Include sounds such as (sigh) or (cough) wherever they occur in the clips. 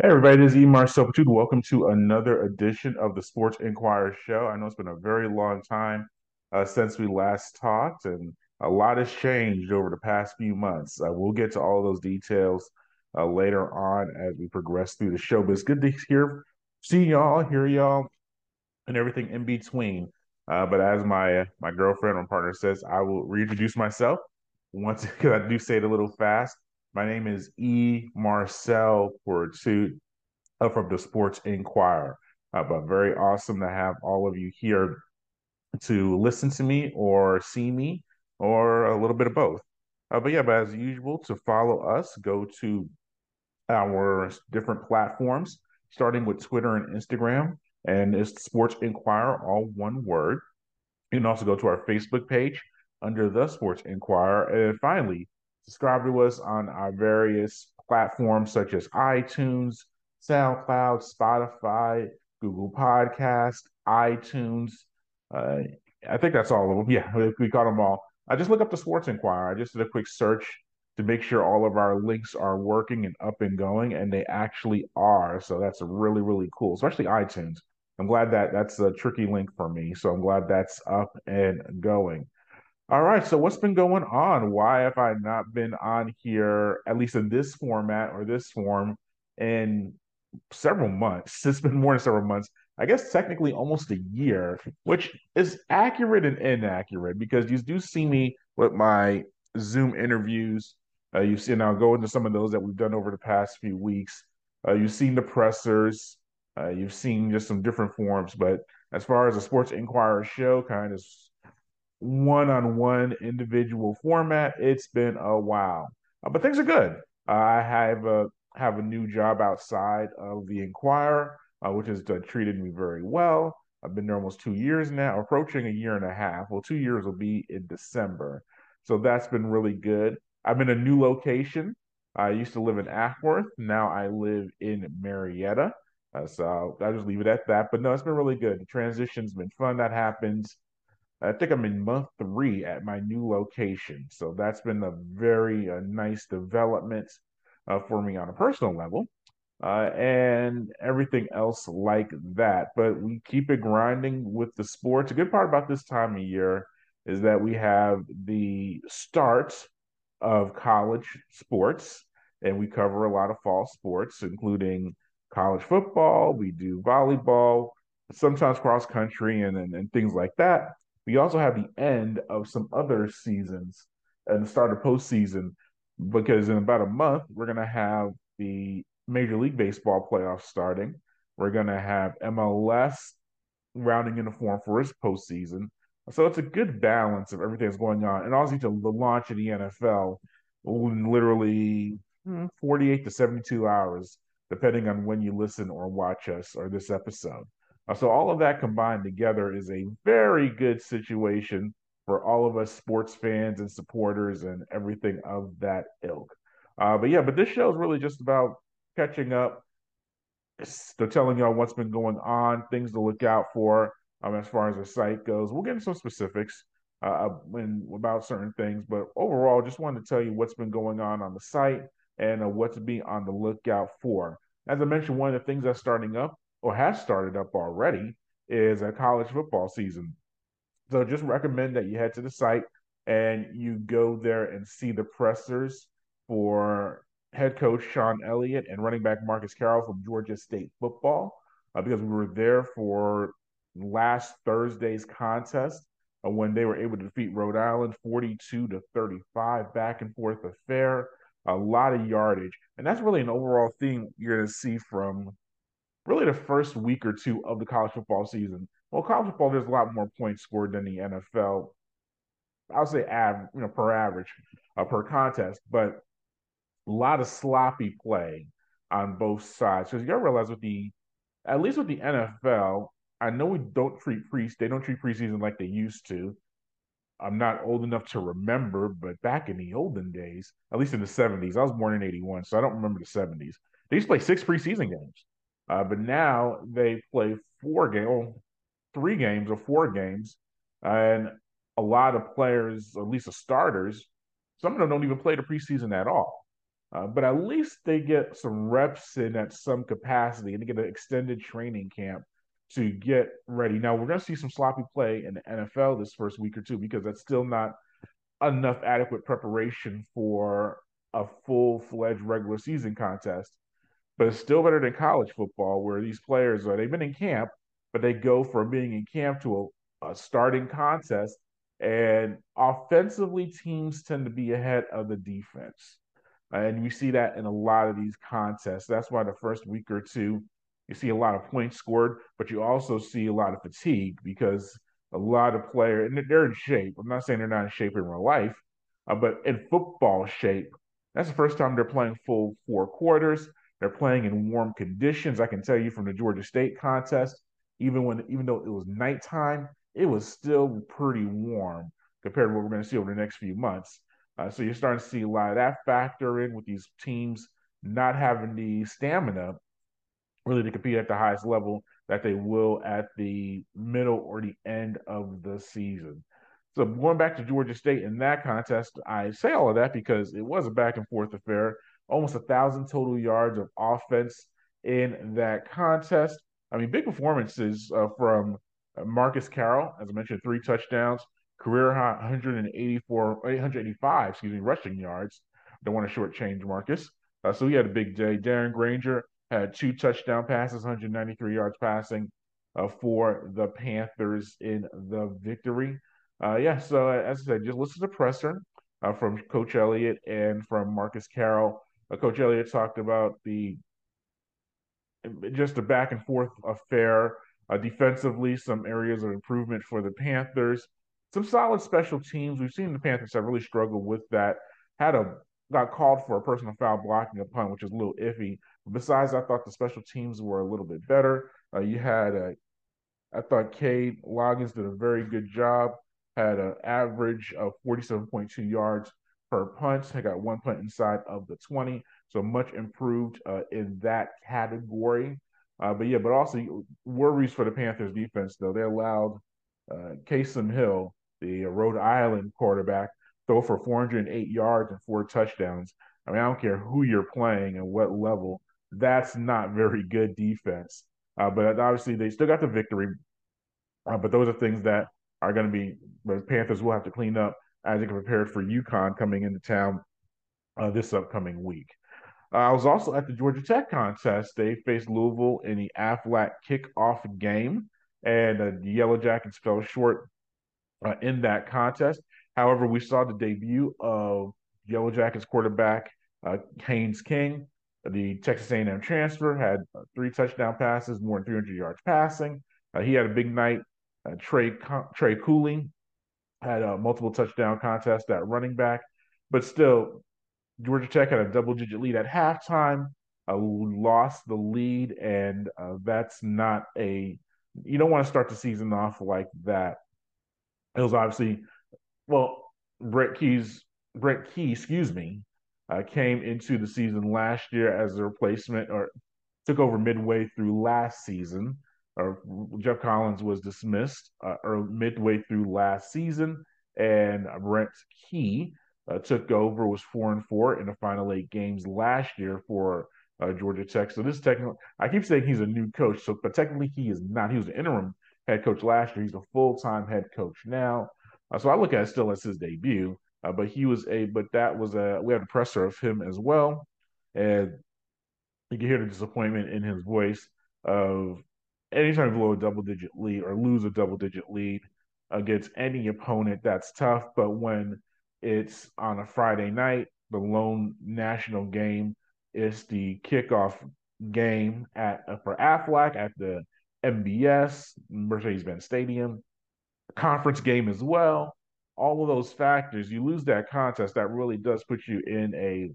Hey everybody, this is Emar Sopatude. Welcome to another edition of the Sports Inquirer Show. I know it's been a very long time uh, since we last talked, and a lot has changed over the past few months. Uh, we'll get to all those details uh, later on as we progress through the show. But it's good to hear, see y'all, hear y'all, and everything in between. Uh, but as my my girlfriend or partner says, I will reintroduce myself once (laughs) because I do say it a little fast. My name is E. Marcel Fortitude uh, from the Sports Inquirer. Uh, but very awesome to have all of you here to listen to me or see me or a little bit of both. Uh, but yeah, but as usual, to follow us, go to our different platforms, starting with Twitter and Instagram, and it's Sports Inquirer, all one word. You can also go to our Facebook page under the Sports Inquirer. And finally, subscribe to us on our various platforms such as iTunes, SoundCloud, Spotify, Google Podcast, iTunes. Uh, I think that's all of them. Yeah, we got them all. I just look up the Sports Inquirer. I just did a quick search to make sure all of our links are working and up and going, and they actually are. So that's really, really cool, especially iTunes. I'm glad that that's a tricky link for me. So I'm glad that's up and going. All right. So what's been going on? Why have I not been on here, at least in this format or this form, in several months? (laughs) It's been more than several months. I guess technically almost a year, which is accurate and inaccurate because you do see me with my Zoom interviews. Uh, you've seen, I'll go into some of those that we've done over the past few weeks. Uh, you've seen the pressers. Uh, you've seen just some different forms. But as far as a Sports Inquirer show, kind of one-on-one individual format, it's been a while. Uh, but things are good. I have a have a new job outside of the Inquirer, uh, which has uh, treated me very well. I've been there almost two years now, approaching a year and a half. Well, two years will be in December, so that's been really good. I'm in a new location. I used to live in Acworth. Now I live in Marietta. Uh, so I'll just leave it at that. But no, it's been really good. The transition's been fun. That happens. I think I'm in month three at my new location. So that's been a very uh, nice development uh, for me on a personal level. Uh, and everything else like that. But we keep it grinding with the sports. A good part about this time of year is that we have the start of college sports, and we cover a lot of fall sports, including college football. We do volleyball, sometimes cross country, and, and, and things like that. We also have the end of some other seasons and the start of postseason because in about a month we're going to have the Major League Baseball playoffs starting. We're going to have MLS rounding into form for its postseason. So it's a good balance of everything that's going on. And also to the launch of the NFL in literally hmm, 48 to 72 hours, depending on when you listen or watch us or this episode. Uh, so all of that combined together is a very good situation for all of us sports fans and supporters and everything of that ilk. Uh, but yeah, but this show is really just about catching up. They're telling y'all what's been going on, things to look out for um, as far as the site goes. We'll get into some specifics uh, about certain things, but overall, just wanted to tell you what's been going on on the site and uh, what to be on the lookout for. As I mentioned, one of the things that's starting up or has started up already is a college football season. So just recommend that you head to the site and you go there and see the pressers for head coach Sean Elliott and running back Marcus Carroll from Georgia State football uh, because we were there for last Thursday's contest uh, when they were able to defeat Rhode Island 42 to 35 back and forth affair a lot of yardage and that's really an overall theme you're going to see from really the first week or two of the college football season. Well, college football, there's a lot more points scored than the NFL. I'll say av- you know, per average, uh, per contest, but a lot of sloppy play on both sides. Because you gotta realize with the, at least with the NFL, I know we don't treat pre they don't treat preseason like they used to. I'm not old enough to remember, but back in the olden days, at least in the 70s, I was born in 81, so I don't remember the 70s. They used to play six preseason games. Uh, but now they play four games, well, three games or four games, and a lot of players, at least the starters, some of them don't even play the preseason at all. Uh, but at least they get some reps in at some capacity and they get an extended training camp to get ready. Now, we're going to see some sloppy play in the NFL this first week or two because that's still not enough adequate preparation for a full fledged regular season contest. But it's still better than college football where these players are, they've been in camp, but they go from being in camp to a, a starting contest. And offensively, teams tend to be ahead of the defense. And we see that in a lot of these contests. That's why the first week or two, you see a lot of points scored, but you also see a lot of fatigue because a lot of players, and they're in shape. I'm not saying they're not in shape in real life, uh, but in football shape, that's the first time they're playing full four quarters. They're playing in warm conditions. I can tell you from the Georgia State contest, even when even though it was nighttime, it was still pretty warm compared to what we're going to see over the next few months. Uh, so you're starting to see a lot of that factor in with these teams not having the stamina really to compete at the highest level that they will at the middle or the end of the season. So going back to Georgia State in that contest, I say all of that because it was a back and forth affair. Almost a thousand total yards of offense in that contest. I mean, big performances uh, from Marcus Carroll, as I mentioned, three touchdowns, career high 184, 885, excuse me, rushing yards. Don't want to shortchange Marcus. Uh, so he had a big day. Darren Grainger had two touchdown passes, 193 yards passing uh, for the Panthers in the victory. Uh, yeah, so as I said, just listen to presser uh, from Coach Elliott and from Marcus Carroll. Uh, Coach Elliott talked about the just a back and forth affair. Uh, defensively, some areas of improvement for the Panthers some solid special teams. We've seen the Panthers have really struggled with that. Had a got called for a personal foul blocking a punt, which is a little iffy. But besides, I thought the special teams were a little bit better. Uh, you had a, I thought Cade Loggins did a very good job. Had an average of 47.2 yards per punt. I got one punt inside of the 20, so much improved uh, in that category. Uh, but yeah, but also worries for the Panthers defense though. They allowed uh, Kasim Hill the Rhode Island quarterback, throw for 408 yards and four touchdowns. I mean, I don't care who you're playing and what level. That's not very good defense. Uh, but obviously, they still got the victory. Uh, but those are things that are going to be the Panthers will have to clean up as they prepared for UConn coming into town uh, this upcoming week. Uh, I was also at the Georgia Tech contest. They faced Louisville in the Aflac kickoff game, and uh, the Yellow Jackets fell short uh, in that contest. However, we saw the debut of Yellow Jackets quarterback uh, Haynes King. The Texas A&M transfer had uh, three touchdown passes, more than 300 yards passing. He had a big night. Trey Trey Cooley had a multiple touchdown contest at running back, but still, Georgia Tech had a double-digit lead at halftime. Uh, lost the lead, and that's not a. You don't want to start the season off like that it was obviously well, Brent Keys, Brent Key, excuse me, uh, came into the season last year as a replacement or took over midway through last season. Or Geoff Collins was dismissed uh, or midway through last season, and Brent Key uh, took over. Was four and four in the final eight games last year for uh, Georgia Tech. So this technically, I keep saying he's a new coach, so but technically he is not. He was an interim head coach last year. He's a full time head coach now. Uh, so I look at it still as his debut. Uh, but he was a, but that was a, we had a presser of him as well. And you can hear the disappointment in his voice of anytime you blow a double digit lead or lose a double digit lead against any opponent, that's tough. But when it's on a Friday night, the lone national game is the kickoff game at for Aflac at the MBS, Mercedes-Benz Stadium, conference game as well. All of those factors, you lose that contest, that really does put you in a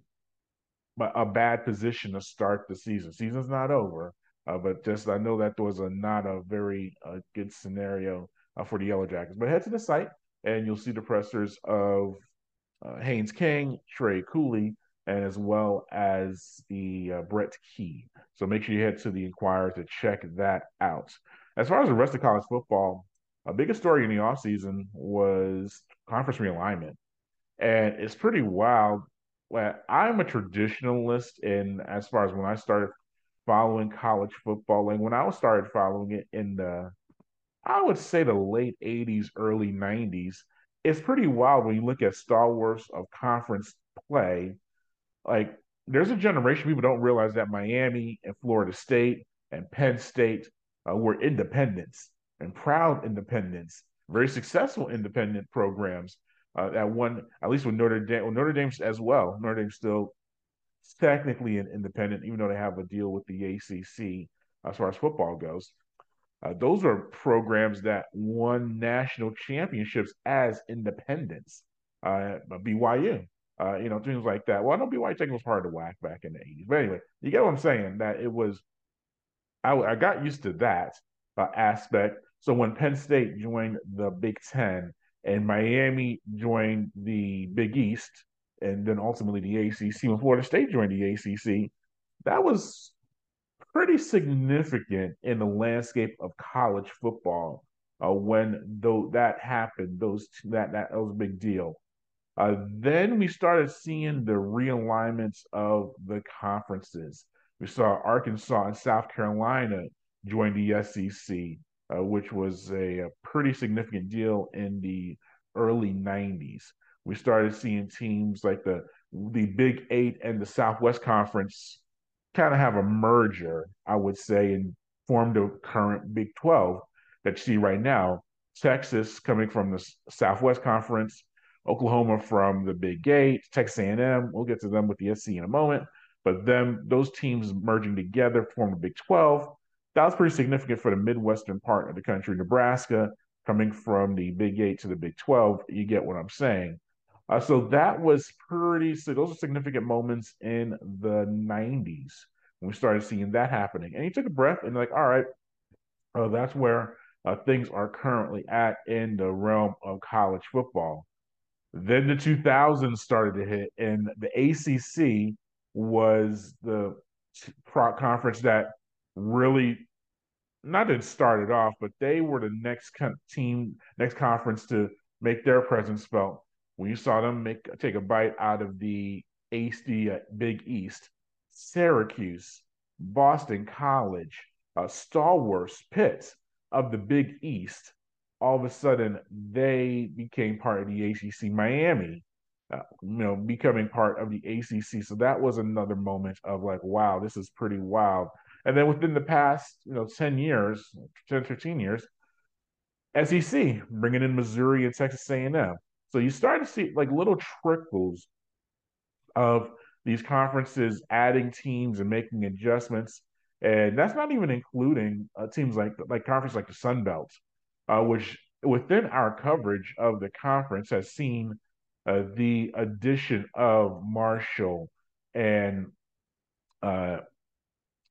a bad position to start the season. Season's not over, uh, but just I know that was a not a very uh, good scenario uh, for the Yellow Jackets. But head to the site and you'll see the pressers of uh, Haynes King, Trey Cooley, and as well as the uh, Brent Key. So make sure you head to the Inquirer to check that out. As far as the rest of college football, a biggest story in the offseason was conference realignment. And it's pretty wild I'm a traditionalist, and as far as when I started following college football, like when I started following it in the, I would say the late '80s, early '90s, it's pretty wild when you look at stalwarts of conference play. Like, there's a generation people don't realize that Miami and Florida State and Penn State uh, were independents and proud independents, very successful independent programs uh, at one, at least with Notre Dame, well, Notre Dame as well. Notre Dame still technically an independent, even though they have a deal with the ACC as far as football goes. Uh, those are programs that won national championships as independents. Uh, BYU, uh, you know, things like that. Well, I know BYU taking was hard to whack back in the 80s. But anyway, you get what I'm saying, that it was, I, I got used to that uh, aspect. So when Penn State joined the Big Ten, and Miami joined the Big East, and then ultimately the ACC. When Florida State joined the ACC, that was pretty significant in the landscape of college football uh, when though that happened. Those that that, was a big deal. Uh, then we started seeing the realignments of the conferences. We saw Arkansas and South Carolina join the SEC uh, which was a, a, pretty significant deal in the early 90s. We started seeing teams like the the Big Eight and the Southwest Conference kind of have a merger, I would say, and form the current Big 12 that you see right now. Texas coming from the Southwest Conference, Oklahoma from the Big Eight, Texas A&M. We'll get to them with the SC in a moment. But them, those teams merging together form the Big 12 that was pretty significant for the Midwestern part of the country. Nebraska coming from the Big Eight to the Big 12, you get what I'm saying. Uh, so that was pretty, so those are significant moments in the 90s when we started seeing that happening. And he took a breath and, like, all right, uh, that's where uh, things are currently at in the realm of college football. Then the 2000s started to hit, and the ACC was the conference that really not that started off, but they were the next team, next conference to make their presence felt. When you saw them make take a bite out of the AC uh, Big East, Syracuse, Boston College, uh, stalwarts, Pitt of the Big East, all of a sudden they became part of the ACC. Miami, uh, you know, becoming part of the ACC. So that was another moment of like, wow, this is pretty wild and then within the past, you know, 10 years, 10, 15 years, SEC, bringing in Missouri and Texas A&M. So you start to see like little trickles of these conferences adding teams and making adjustments. And that's not even including uh, teams like like conference like the Sun Belt, uh, which within our coverage of the conference has seen uh, the addition of Marshall and uh,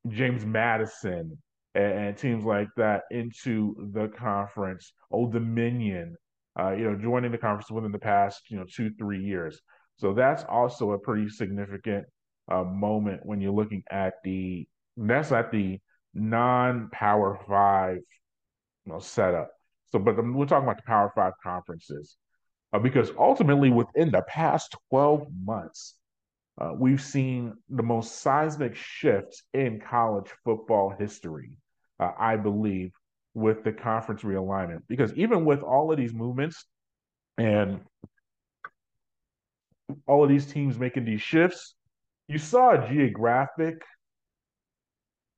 James Madison and, and, teams like that into the conference. Old Dominion, uh, you know, joining the conference within the past, you know, two, three years. So that's also a pretty significant uh, moment when you're looking at the that's at the non-power five you know, setup. So, but we're talking about the Power Five conferences uh, because ultimately, within the past 12 months, uh, we've seen the most seismic shift in college football history, uh, I believe, with the conference realignment. Because even with all of these movements and all of these teams making these shifts, you saw a geographic,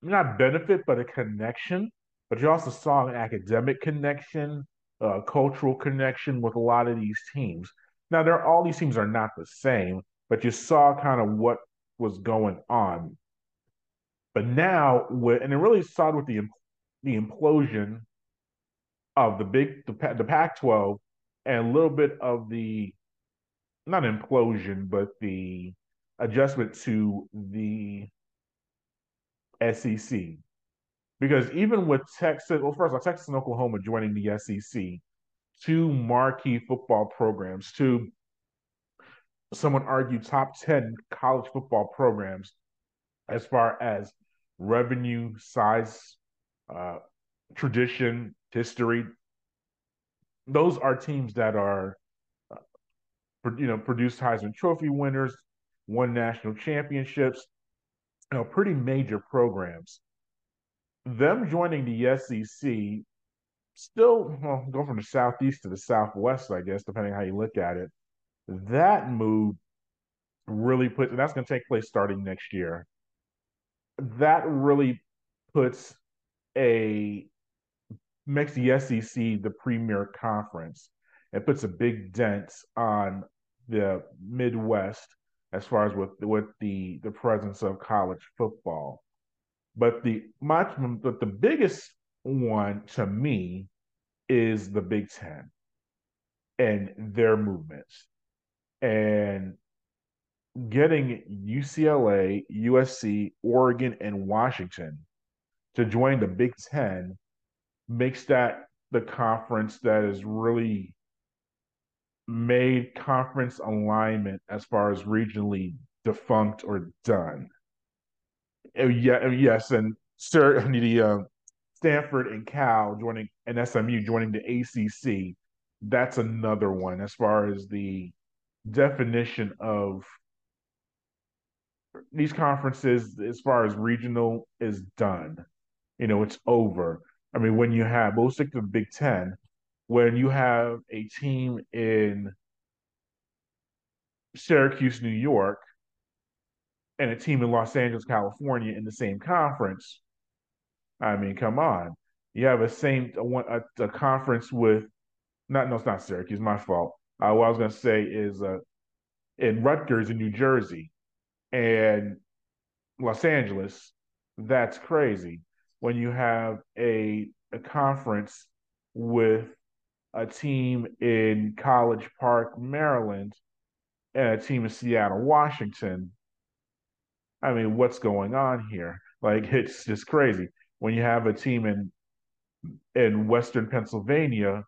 not benefit, but a connection. But you also saw an academic connection, a cultural connection with a lot of these teams. Now, there all these teams are not the same, but you saw kind of what was going on. But now, with, and it really started with the the implosion of the big the, the Pac-12 and a little bit of the not implosion, but the adjustment to the SEC. Because even with Texas, well, first of all, Texas and Oklahoma joining the SEC, two marquee football programs, two someone argued top 10 college football programs as far as revenue, size, uh, tradition, history. Those are teams that are, uh, you know, produce Heisman Trophy winners, won national championships, you know, pretty major programs. Them joining the SEC still well, go from the southeast to the southwest, I guess, depending how you look at it. That move really puts, and that's going to take place starting next year. That really puts a makes the SEC the premier conference. It puts a big dent on the Midwest as far as with with the the presence of college football. But the much but the biggest one to me is the Big Ten and their movements. And getting UCLA, USC, Oregon, and Washington to join the Big Ten makes that the conference that is really made conference alignment as far as regionally defunct or done. Oh, yeah, oh, yes, and Sir, the uh, Stanford and Cal joining and SMU joining the ACC. That's another one as far as the definition of these conferences as far as regional is done. You know, it's over. I mean, when you have, we'll stick to the Big Ten, when you have a team in Syracuse, New York, and a team in Los Angeles, California in the same conference, I mean, come on. You have a same a, a, conference with not no, it's not Syracuse. My fault. Uh, what I was going to say is uh, in Rutgers in New Jersey and Los Angeles. That's crazy. When you have a a conference with a team in College Park, Maryland, and a team in Seattle, Washington. I mean, what's going on here? Like, (laughs) it's just crazy when you have a team in in Western Pennsylvania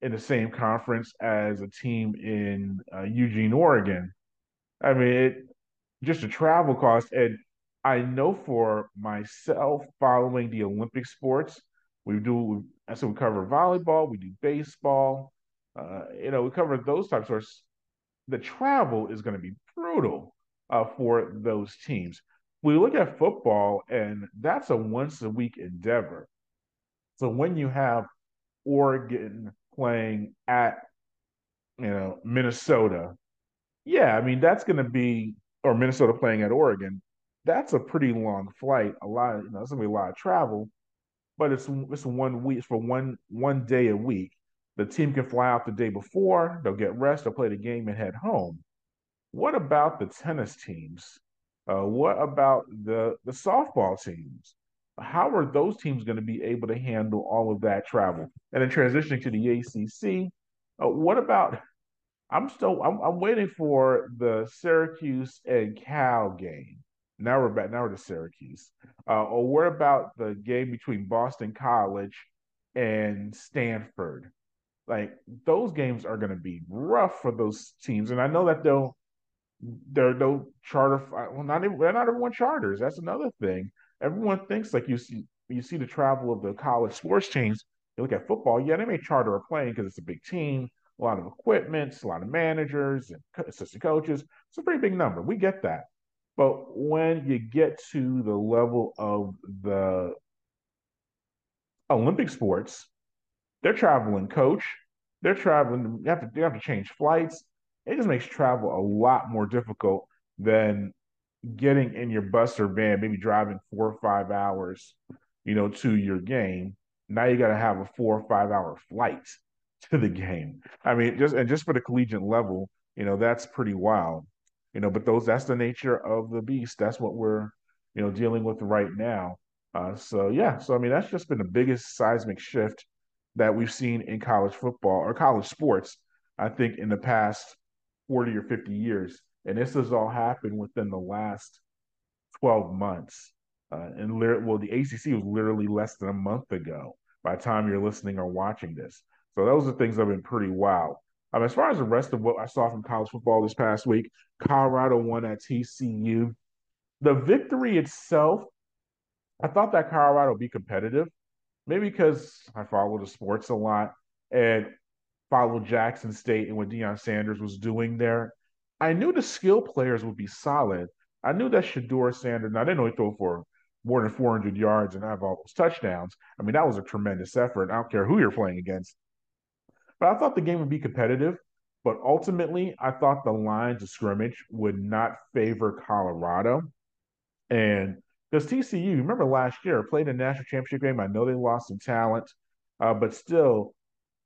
in the same conference as a team in uh, Eugene, Oregon. I mean, it just a travel cost. And I know for myself, following the Olympic sports, we do. Said we cover volleyball, we do baseball. Uh, you know, we cover those types of. The travel is going to be brutal uh, for those teams. We look at football, and that's a once a week endeavor. So when you have Oregon playing at, you know, Minnesota, yeah, I mean that's going to be, or Minnesota playing at Oregon, that's a pretty long flight. A lot, of, you know, it's to be a lot of travel, but it's it's one week for one one day a week. The team can fly out the day before, they'll get rest, they'll play the game and head home. What about the tennis teams? Uh, what about the the softball teams? how are those teams going to be able to handle all of that travel? And then transitioning to the ACC, uh, what about? I'm still I'm, I'm, waiting for the Syracuse and Cal game. Now we're back. Now we're to Syracuse. Uh, or what about the game between Boston College and Stanford? Like those games are going to be rough for those teams, and I know that they'll they're no charter. Well, not even they're not everyone charters. That's another thing everyone thinks like you see you see the travel of the college sports teams. You look at football, yeah, they may charter a plane because it's a big team, a lot of equipment, a lot of managers and assistant coaches. It's a pretty big number. We get that. But when you get to the level of the Olympic sports, they're traveling coach, they're traveling, they have to, they have to change flights. It just makes travel a lot more difficult than getting in your bus or van, maybe driving four or five hours, you know, to your game. Now you got to have a four or five hour flight to the game. I mean, just and just for the collegiate level, you know, that's pretty wild. You know, but those that's the nature of the beast. That's what we're, you know, dealing with right now. Uh, so yeah, so I mean, that's just been the biggest seismic shift that we've seen in college football or college sports. I think in the past forty or fifty years. And this has all happened within the last 12 months. Uh, and well, the ACC was literally less than a month ago by the time you're listening or watching this. So those are things that have been pretty wild. Um, as far as the rest of what I saw from college football this past week, Colorado won at TCU. The victory itself, I thought that Colorado would be competitive, maybe because I follow the sports a lot and follow Jackson State and what Deion Sanders was doing there I knew the skill players would be solid. I knew that Shedeur Sanders, I didn't know he'd throw for more than 400 yards and have all those touchdowns. I mean, that was a tremendous effort. I don't care who you're playing against. But I thought the game would be competitive. But ultimately, I thought the lines of scrimmage would not favor Colorado. And because TCU, remember last year, played a national championship game. I know they lost some talent, uh, but still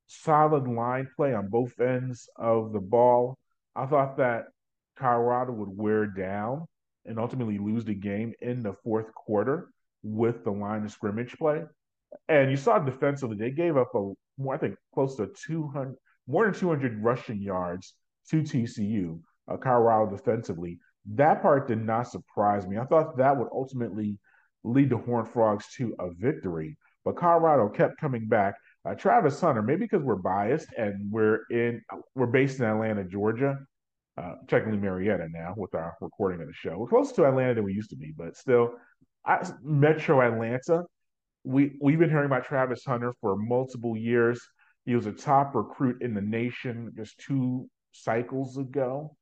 solid line play on both ends of the ball. I thought that Colorado would wear down and ultimately lose the game in the fourth quarter with the line of scrimmage play. And you saw defensively, they gave up a more, I think, close to 200, more than 200 rushing yards to TCU, uh, Colorado defensively. That part did not surprise me. I thought that would ultimately lead the Horned Frogs to a victory, but Colorado kept coming back. Uh, Travis Hunter, maybe because we're biased and we're in, we're based in Atlanta, Georgia, uh, technically Marietta now with our recording of the show. We're closer to Atlanta than we used to be, but still, I, Metro Atlanta. We we've been hearing about Travis Hunter for multiple years. He was a top recruit in the nation just two cycles ago.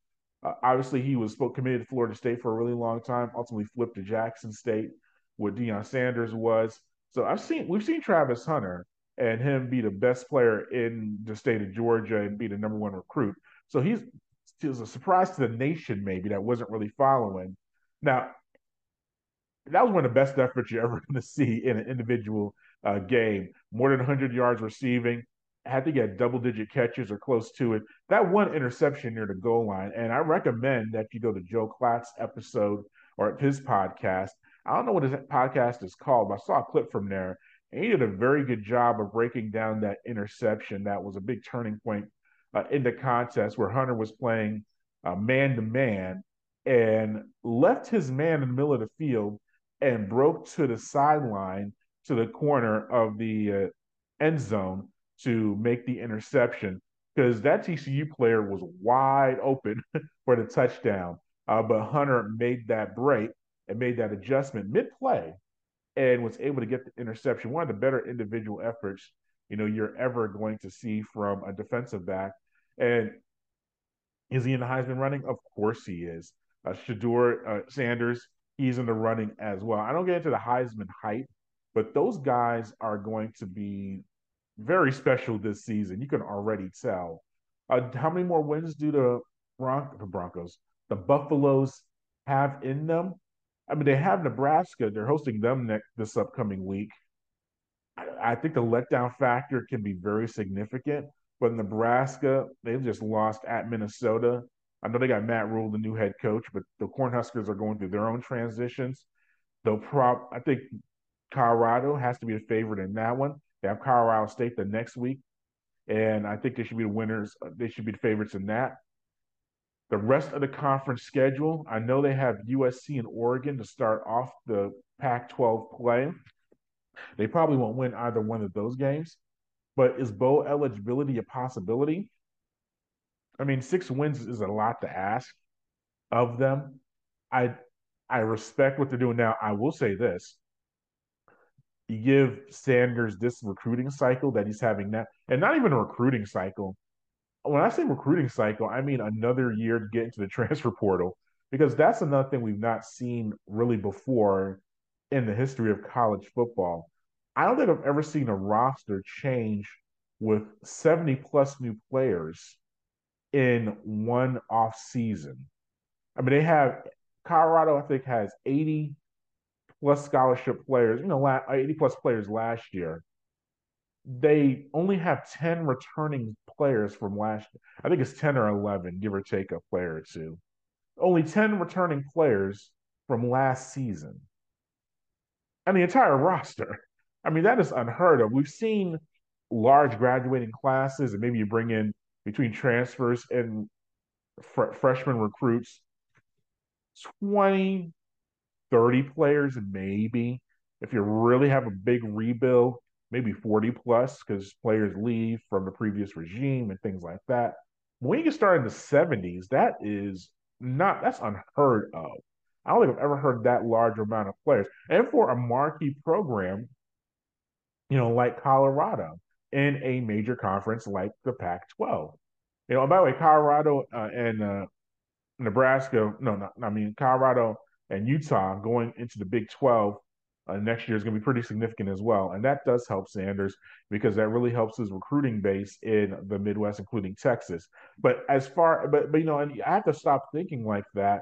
Uh, obviously, he was committed to Florida State for a really long time. Ultimately, flipped to Jackson State, where Deion Sanders was. So I've seen we've seen Travis Hunter and him be the best player in the state of Georgia and be the number one recruit. So he's it was a surprise to the nation maybe that wasn't really following. Now, that was one of the best efforts you're ever (laughs) going to see in an individual uh, game. More than 100 yards receiving, had to get double digit catches or close to it. That one interception near the goal line. And I recommend that you go to Joe Klatt's episode or his podcast. I don't know what his podcast is called, but I saw a clip from there. And he did a very good job of breaking down that interception. That was a big turning point uh, in the contest where Hunter was playing man to man and left his man in the middle of the field and broke to the sideline to the corner of the uh, end zone to make the interception because that TCU player was wide open (laughs) for the touchdown. Uh, but Hunter made that break and made that adjustment mid play and was able to get the interception. One of the better individual efforts you know you're ever going to see from a defensive back. And is he in the Heisman running? Of course he is. Uh, Shedeur uh, Sanders, he's in the running as well. I don't get into the Heisman hype, but those guys are going to be very special this season. You can already tell. Uh, how many more wins do the, Bron- the Broncos, the Buffaloes have in them? I mean, they have Nebraska. They're hosting them next this upcoming week. I, I think the letdown factor can be very significant. But Nebraska, they've just lost at Minnesota. I know they got Matt Rhule, the new head coach, but the Cornhuskers are going through their own transitions. They'll prob I think Colorado has to be a favorite in that one. They have Colorado State the next week, and I think they should be the winners. Uh, they should be the favorites in that. The rest of the conference schedule, I know they have USC and Oregon to start off the Pac 12 play. They probably won't win either one of those games, but is bowl eligibility a possibility? I mean, six wins is a lot to ask of them. I I respect what they're doing now. I will say this: you give Sanders this recruiting cycle that he's having now, and not even a recruiting cycle. When I say recruiting cycle, I mean another year to get into the (laughs) transfer portal because that's another thing we've not seen really before in the history of college football. I don't think I've ever seen a roster change with 70 plus new players in one off season. I mean, they have Colorado, I think, has 80 plus scholarship players, you know, uh, 80 plus players last year. They only have 10 returning players from last I think it's 10 or 11, give or take a player or two. Only 10 returning players from last season. And the entire roster. I mean, that is unheard of. We've seen large graduating classes, and maybe you bring in between transfers and fr- freshman recruits 20, 30 players, maybe. If you really have a big rebuild, maybe 40 plus because players leave from the previous regime and things like that. When you get started in the 70s, that is not, that's unheard of. I don't think I've ever heard that large amount of players. And for a marquee program, you know, like Colorado in a major conference like the Pac 12. You know, by the way, Colorado uh, and uh, Nebraska, no, not, I mean Colorado and Utah going into the Big 12 uh, next year is going to be pretty significant as well. And that does help Sanders because that really helps his recruiting base in the Midwest, including Texas. But as far, but, but you know, and I have to stop thinking like that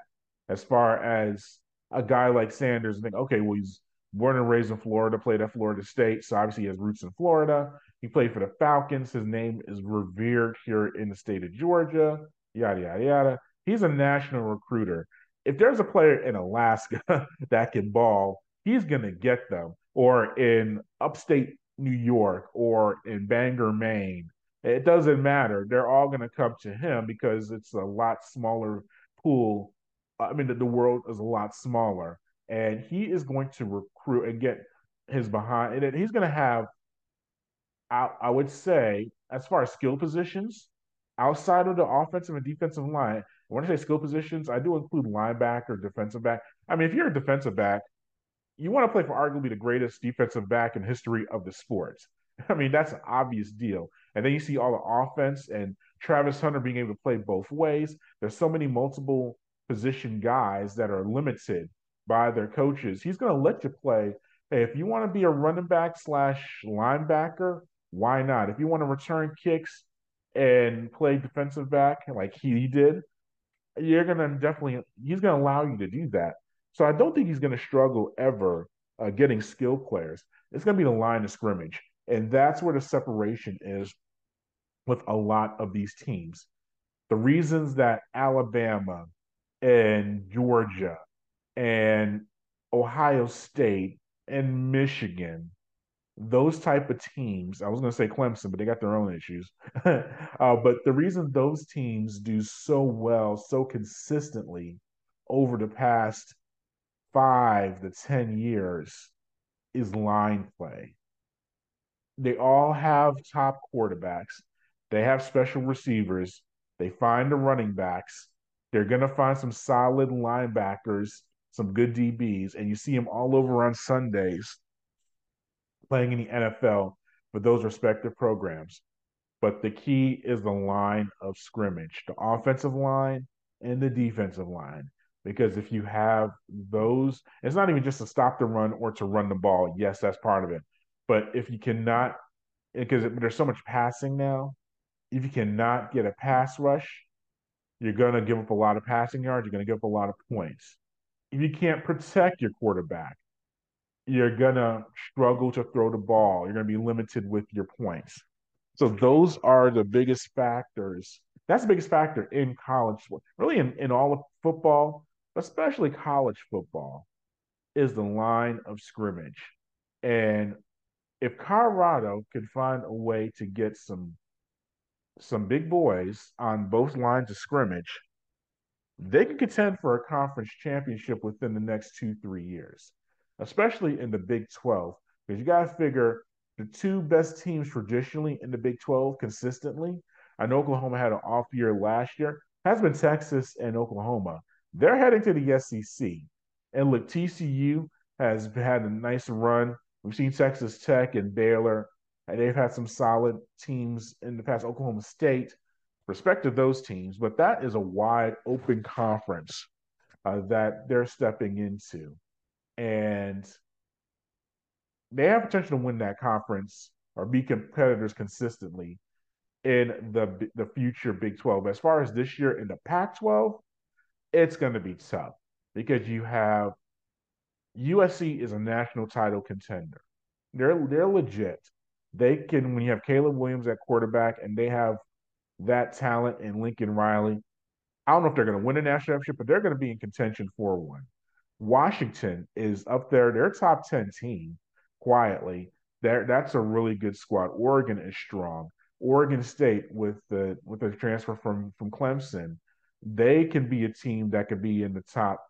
as far as a guy like Sanders and think, okay, well, he's born and raised in Florida, played at Florida State. So obviously he has roots in Florida. He played for the Falcons. His name is revered here in the state of Georgia, yada, yada, yada. He's a national recruiter. If there's a player in Alaska (laughs) that can ball, he's to get them. Or in upstate New York or in Bangor, Maine. It doesn't matter. They're all to come to him because it's a lot smaller pool. I mean, the, the world is a lot smaller. And he is going to recruit and get his behind. And he's going to have, I, I would say, as far as skill positions, outside of the offensive and defensive line, when I say skill positions, I do include linebacker, defensive back. I mean, if you're a defensive back, you want to play for arguably the greatest defensive back in history of the sport. (laughs) I mean, that's an obvious deal. And then you see all the offense and Travis Hunter being able to play both ways. There's so many multiple position guys that are limited by their coaches. He's going to let you play. Hey, if you want to be a running back slash linebacker, why not? If you want to return kicks and play defensive back like he did, you're going to definitely, he's going to allow you to do that. So I don't think he's going to struggle ever uh, getting skill players. It's going to be the line of scrimmage. And that's where the separation is with a lot of these teams. The reasons that Alabama and Georgia and Ohio State and Michigan, those type of teams, I was going to say Clemson, but they got their own issues. (laughs) uh, but the reason those teams do so well, so consistently over the past five to 10 years is line play. They all have top quarterbacks, they have special receivers, they find the running backs, they're going to find some solid linebackers, some good DBs, and you see them all over on Sundays playing in the NFL for those respective programs. But the key is the line of scrimmage, the offensive line and the defensive line because if you have those, it's not even just to stop the run or to run the ball. Yes, that's part of it. But if you cannot, because there's so much passing now, if you cannot get a pass rush, you're going to give up a lot of passing yards. You're going to give up a lot of points. If you can't protect your quarterback, you're going to struggle to throw the ball. You're going to be limited with your points. So those are the biggest factors. That's the biggest factor in college, really in, in all of football, especially college football, is the line of scrimmage. And if Colorado could find a way to get some some big boys on both lines of scrimmage, they can contend for a conference championship within the next two, three years, especially in the Big 12. Because you got to figure the two best teams traditionally in the Big 12 consistently. I know Oklahoma had an off year last year, has been Texas and Oklahoma. They're heading to the SEC. And look, TCU has had a nice run. We've seen Texas Tech and Baylor, and they've had some solid teams in the past. Oklahoma State, respect to those teams, but that is a wide open conference uh, that they're stepping into. And they have potential to win that conference or be competitors consistently in the the future Big 12. As far as this year in the Pac 12, it's going to be tough because you have USC is a national title contender. They're they're legit. They can when you have Caleb Williams at quarterback and they have that talent in Lincoln Riley. I don't know if they're going to win a national championship, but they're going to be in contention for one. Washington is up there; they're top ten team quietly. There, that's a really good squad. Oregon is strong. Oregon State with the with the transfer from from Clemson they can be a team that could be in the top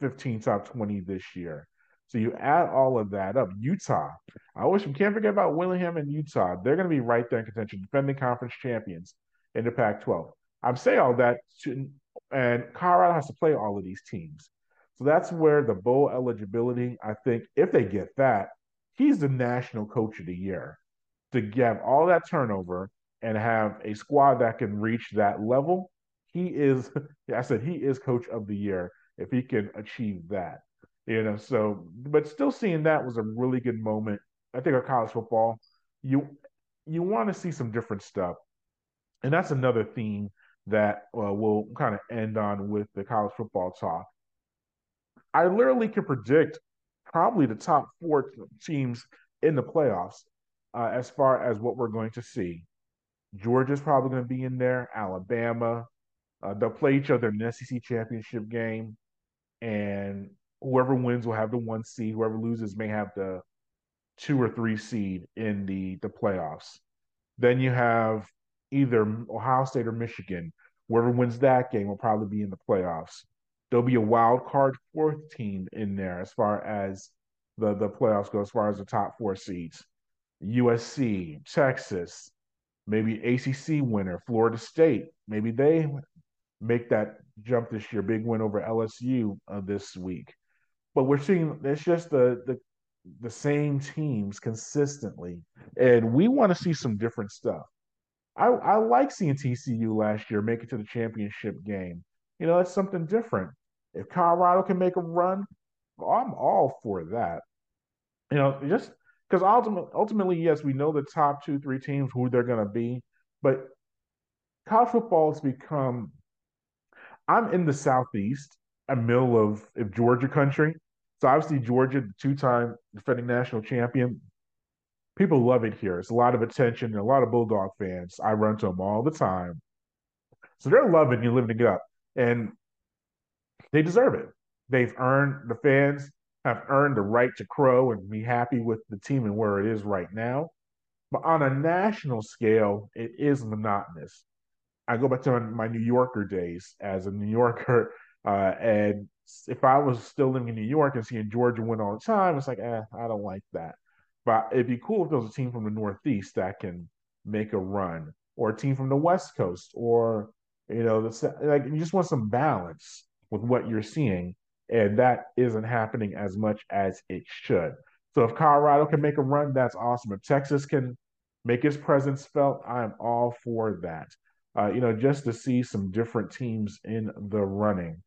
15, top 20 this year. So you add all of that up. Utah, I wish we can't forget about Whittingham and Utah. They're going to be right there in contention, defending conference champions in the Pac 12. I'm saying all that, to, and Colorado has to play all of these teams. So that's where the bowl eligibility, I think, if they get that, he's the national coach of the year. To have all that turnover and have a squad that can reach that level, he is. (laughs) I said he is coach of the year if he can achieve that. You know, so but still seeing that was a really good moment. I think our college football, you you want to see some different stuff, and that's another theme that uh, we'll kind of end on with the college football talk. I literally can predict probably the top four teams in the playoffs uh, as far as what we're going to see. Georgia's probably going to be in there. Alabama. Uh, they'll play each other in the SEC championship game, and whoever wins will have the one seed. Whoever loses may have the two or three seed in the the playoffs. Then you have either Ohio State or Michigan. Whoever wins that game will probably be in the playoffs. There'll be a wild card fourth team in there as far as the the playoffs go, as far as the top four seeds. USC, Texas, maybe ACC winner, Florida State. Maybe they make that jump this year. Big win over LSU uh, this week. But we're seeing it's just the the the same teams consistently, and we want to see some different stuff. I, I like seeing TCU last year make it to the championship game. You know, that's something different. If Colorado can make a run, I'm all for that. You know, just because ultimately, ultimately, yes, we know the top two, three teams who they're going to be, but college football has become. I'm in the southeast, a middle of, Georgia country, so obviously Georgia, the two-time defending national champion, people love it here. It's a lot of attention and a lot of Bulldog fans. I run to them all the time, so they're loving you living it up, and they deserve it. They've earned the fans have earned the right to crow and be happy with the team and where it is right now. But on a national scale, it is monotonous. I go back to my New Yorker days as a New Yorker, (laughs) uh, and if I was still living in New York and seeing Georgia win all the time, it's like, eh, I don't like that. But it'd be cool if there was a team from the Northeast that can make a run, or a team from the West Coast, or you know, like you just want some balance with what you're seeing and that isn't happening as much as it should. So if Colorado can make a run, that's awesome. If Texas can make its presence felt, I'm all for that. Uh, you know, just to see some different teams in the running.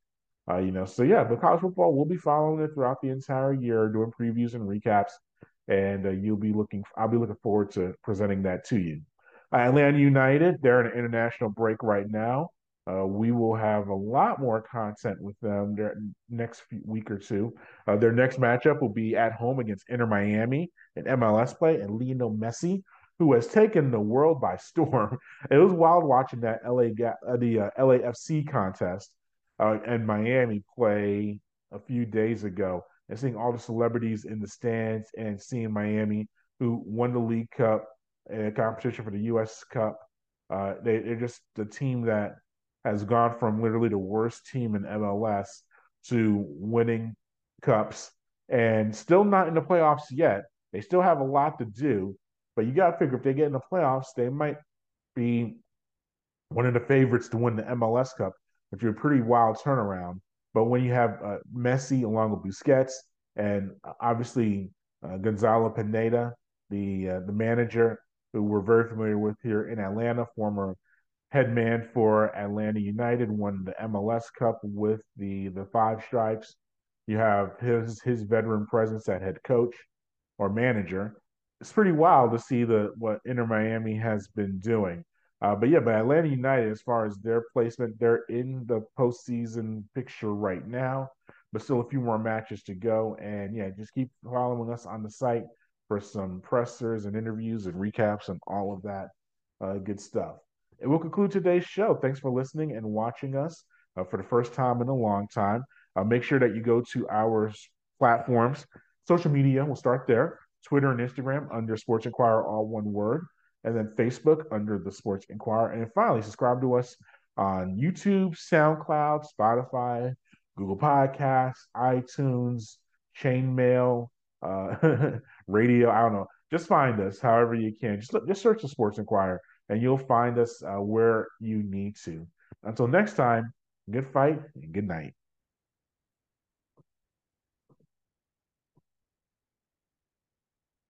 Uh, you know, so yeah, but college football, we'll be following it throughout the entire year, doing previews and recaps, and uh, you'll be looking. I'll be looking forward to presenting that to you. Uh, Atlanta United, they're in an international break right now. Uh, we will have a lot more content with them their next week or two. Uh, their next matchup will be at home against Inter Miami in MLS play, and Lionel Messi, who has taken the world by storm. (laughs) it was wild watching that LA uh, the uh, LAFC contest uh, and Miami play a few days ago, and seeing all the celebrities in the stands and seeing Miami, who won the League Cup and a competition for the U.S. Cup. Uh, they, they're just the team that has gone from literally the worst team in MLS to winning cups and still not in the playoffs yet. They still have a lot to do, but you got to figure if they get in the playoffs, they might be one of the favorites to win the MLS Cup, which is a pretty wild turnaround. But when you have uh, Messi along with Busquets and uh, obviously uh, Gonzalo Pineda, the uh, the manager who we're very familiar with here in Atlanta, former head man for Atlanta United, won the MLS Cup with the the Five Stripes. You have his his veteran presence at head coach or manager. It's pretty wild to see the what Inter Miami has been doing. Uh, but yeah, but Atlanta United, as far as their placement, they're in the postseason picture right now, but still a few more matches to go. And yeah, just keep following us on the site for some pressers and interviews and recaps and all of that uh, good stuff. It will conclude today's show. Thanks for listening and watching us uh, for the first time in a long time. Uh, make sure that you go to our platforms, social media. We'll start there. Twitter and Instagram under Sports Inquirer, all one word, and then Facebook under the Sports Inquirer. And finally, subscribe to us on YouTube, SoundCloud, Spotify, Google Podcasts, iTunes, Chainmail, uh, (laughs) radio. I don't know. Just find us however you can. Just just search the Sports Inquirer and you'll find us uh, where you need to. Until next time, good fight and good night.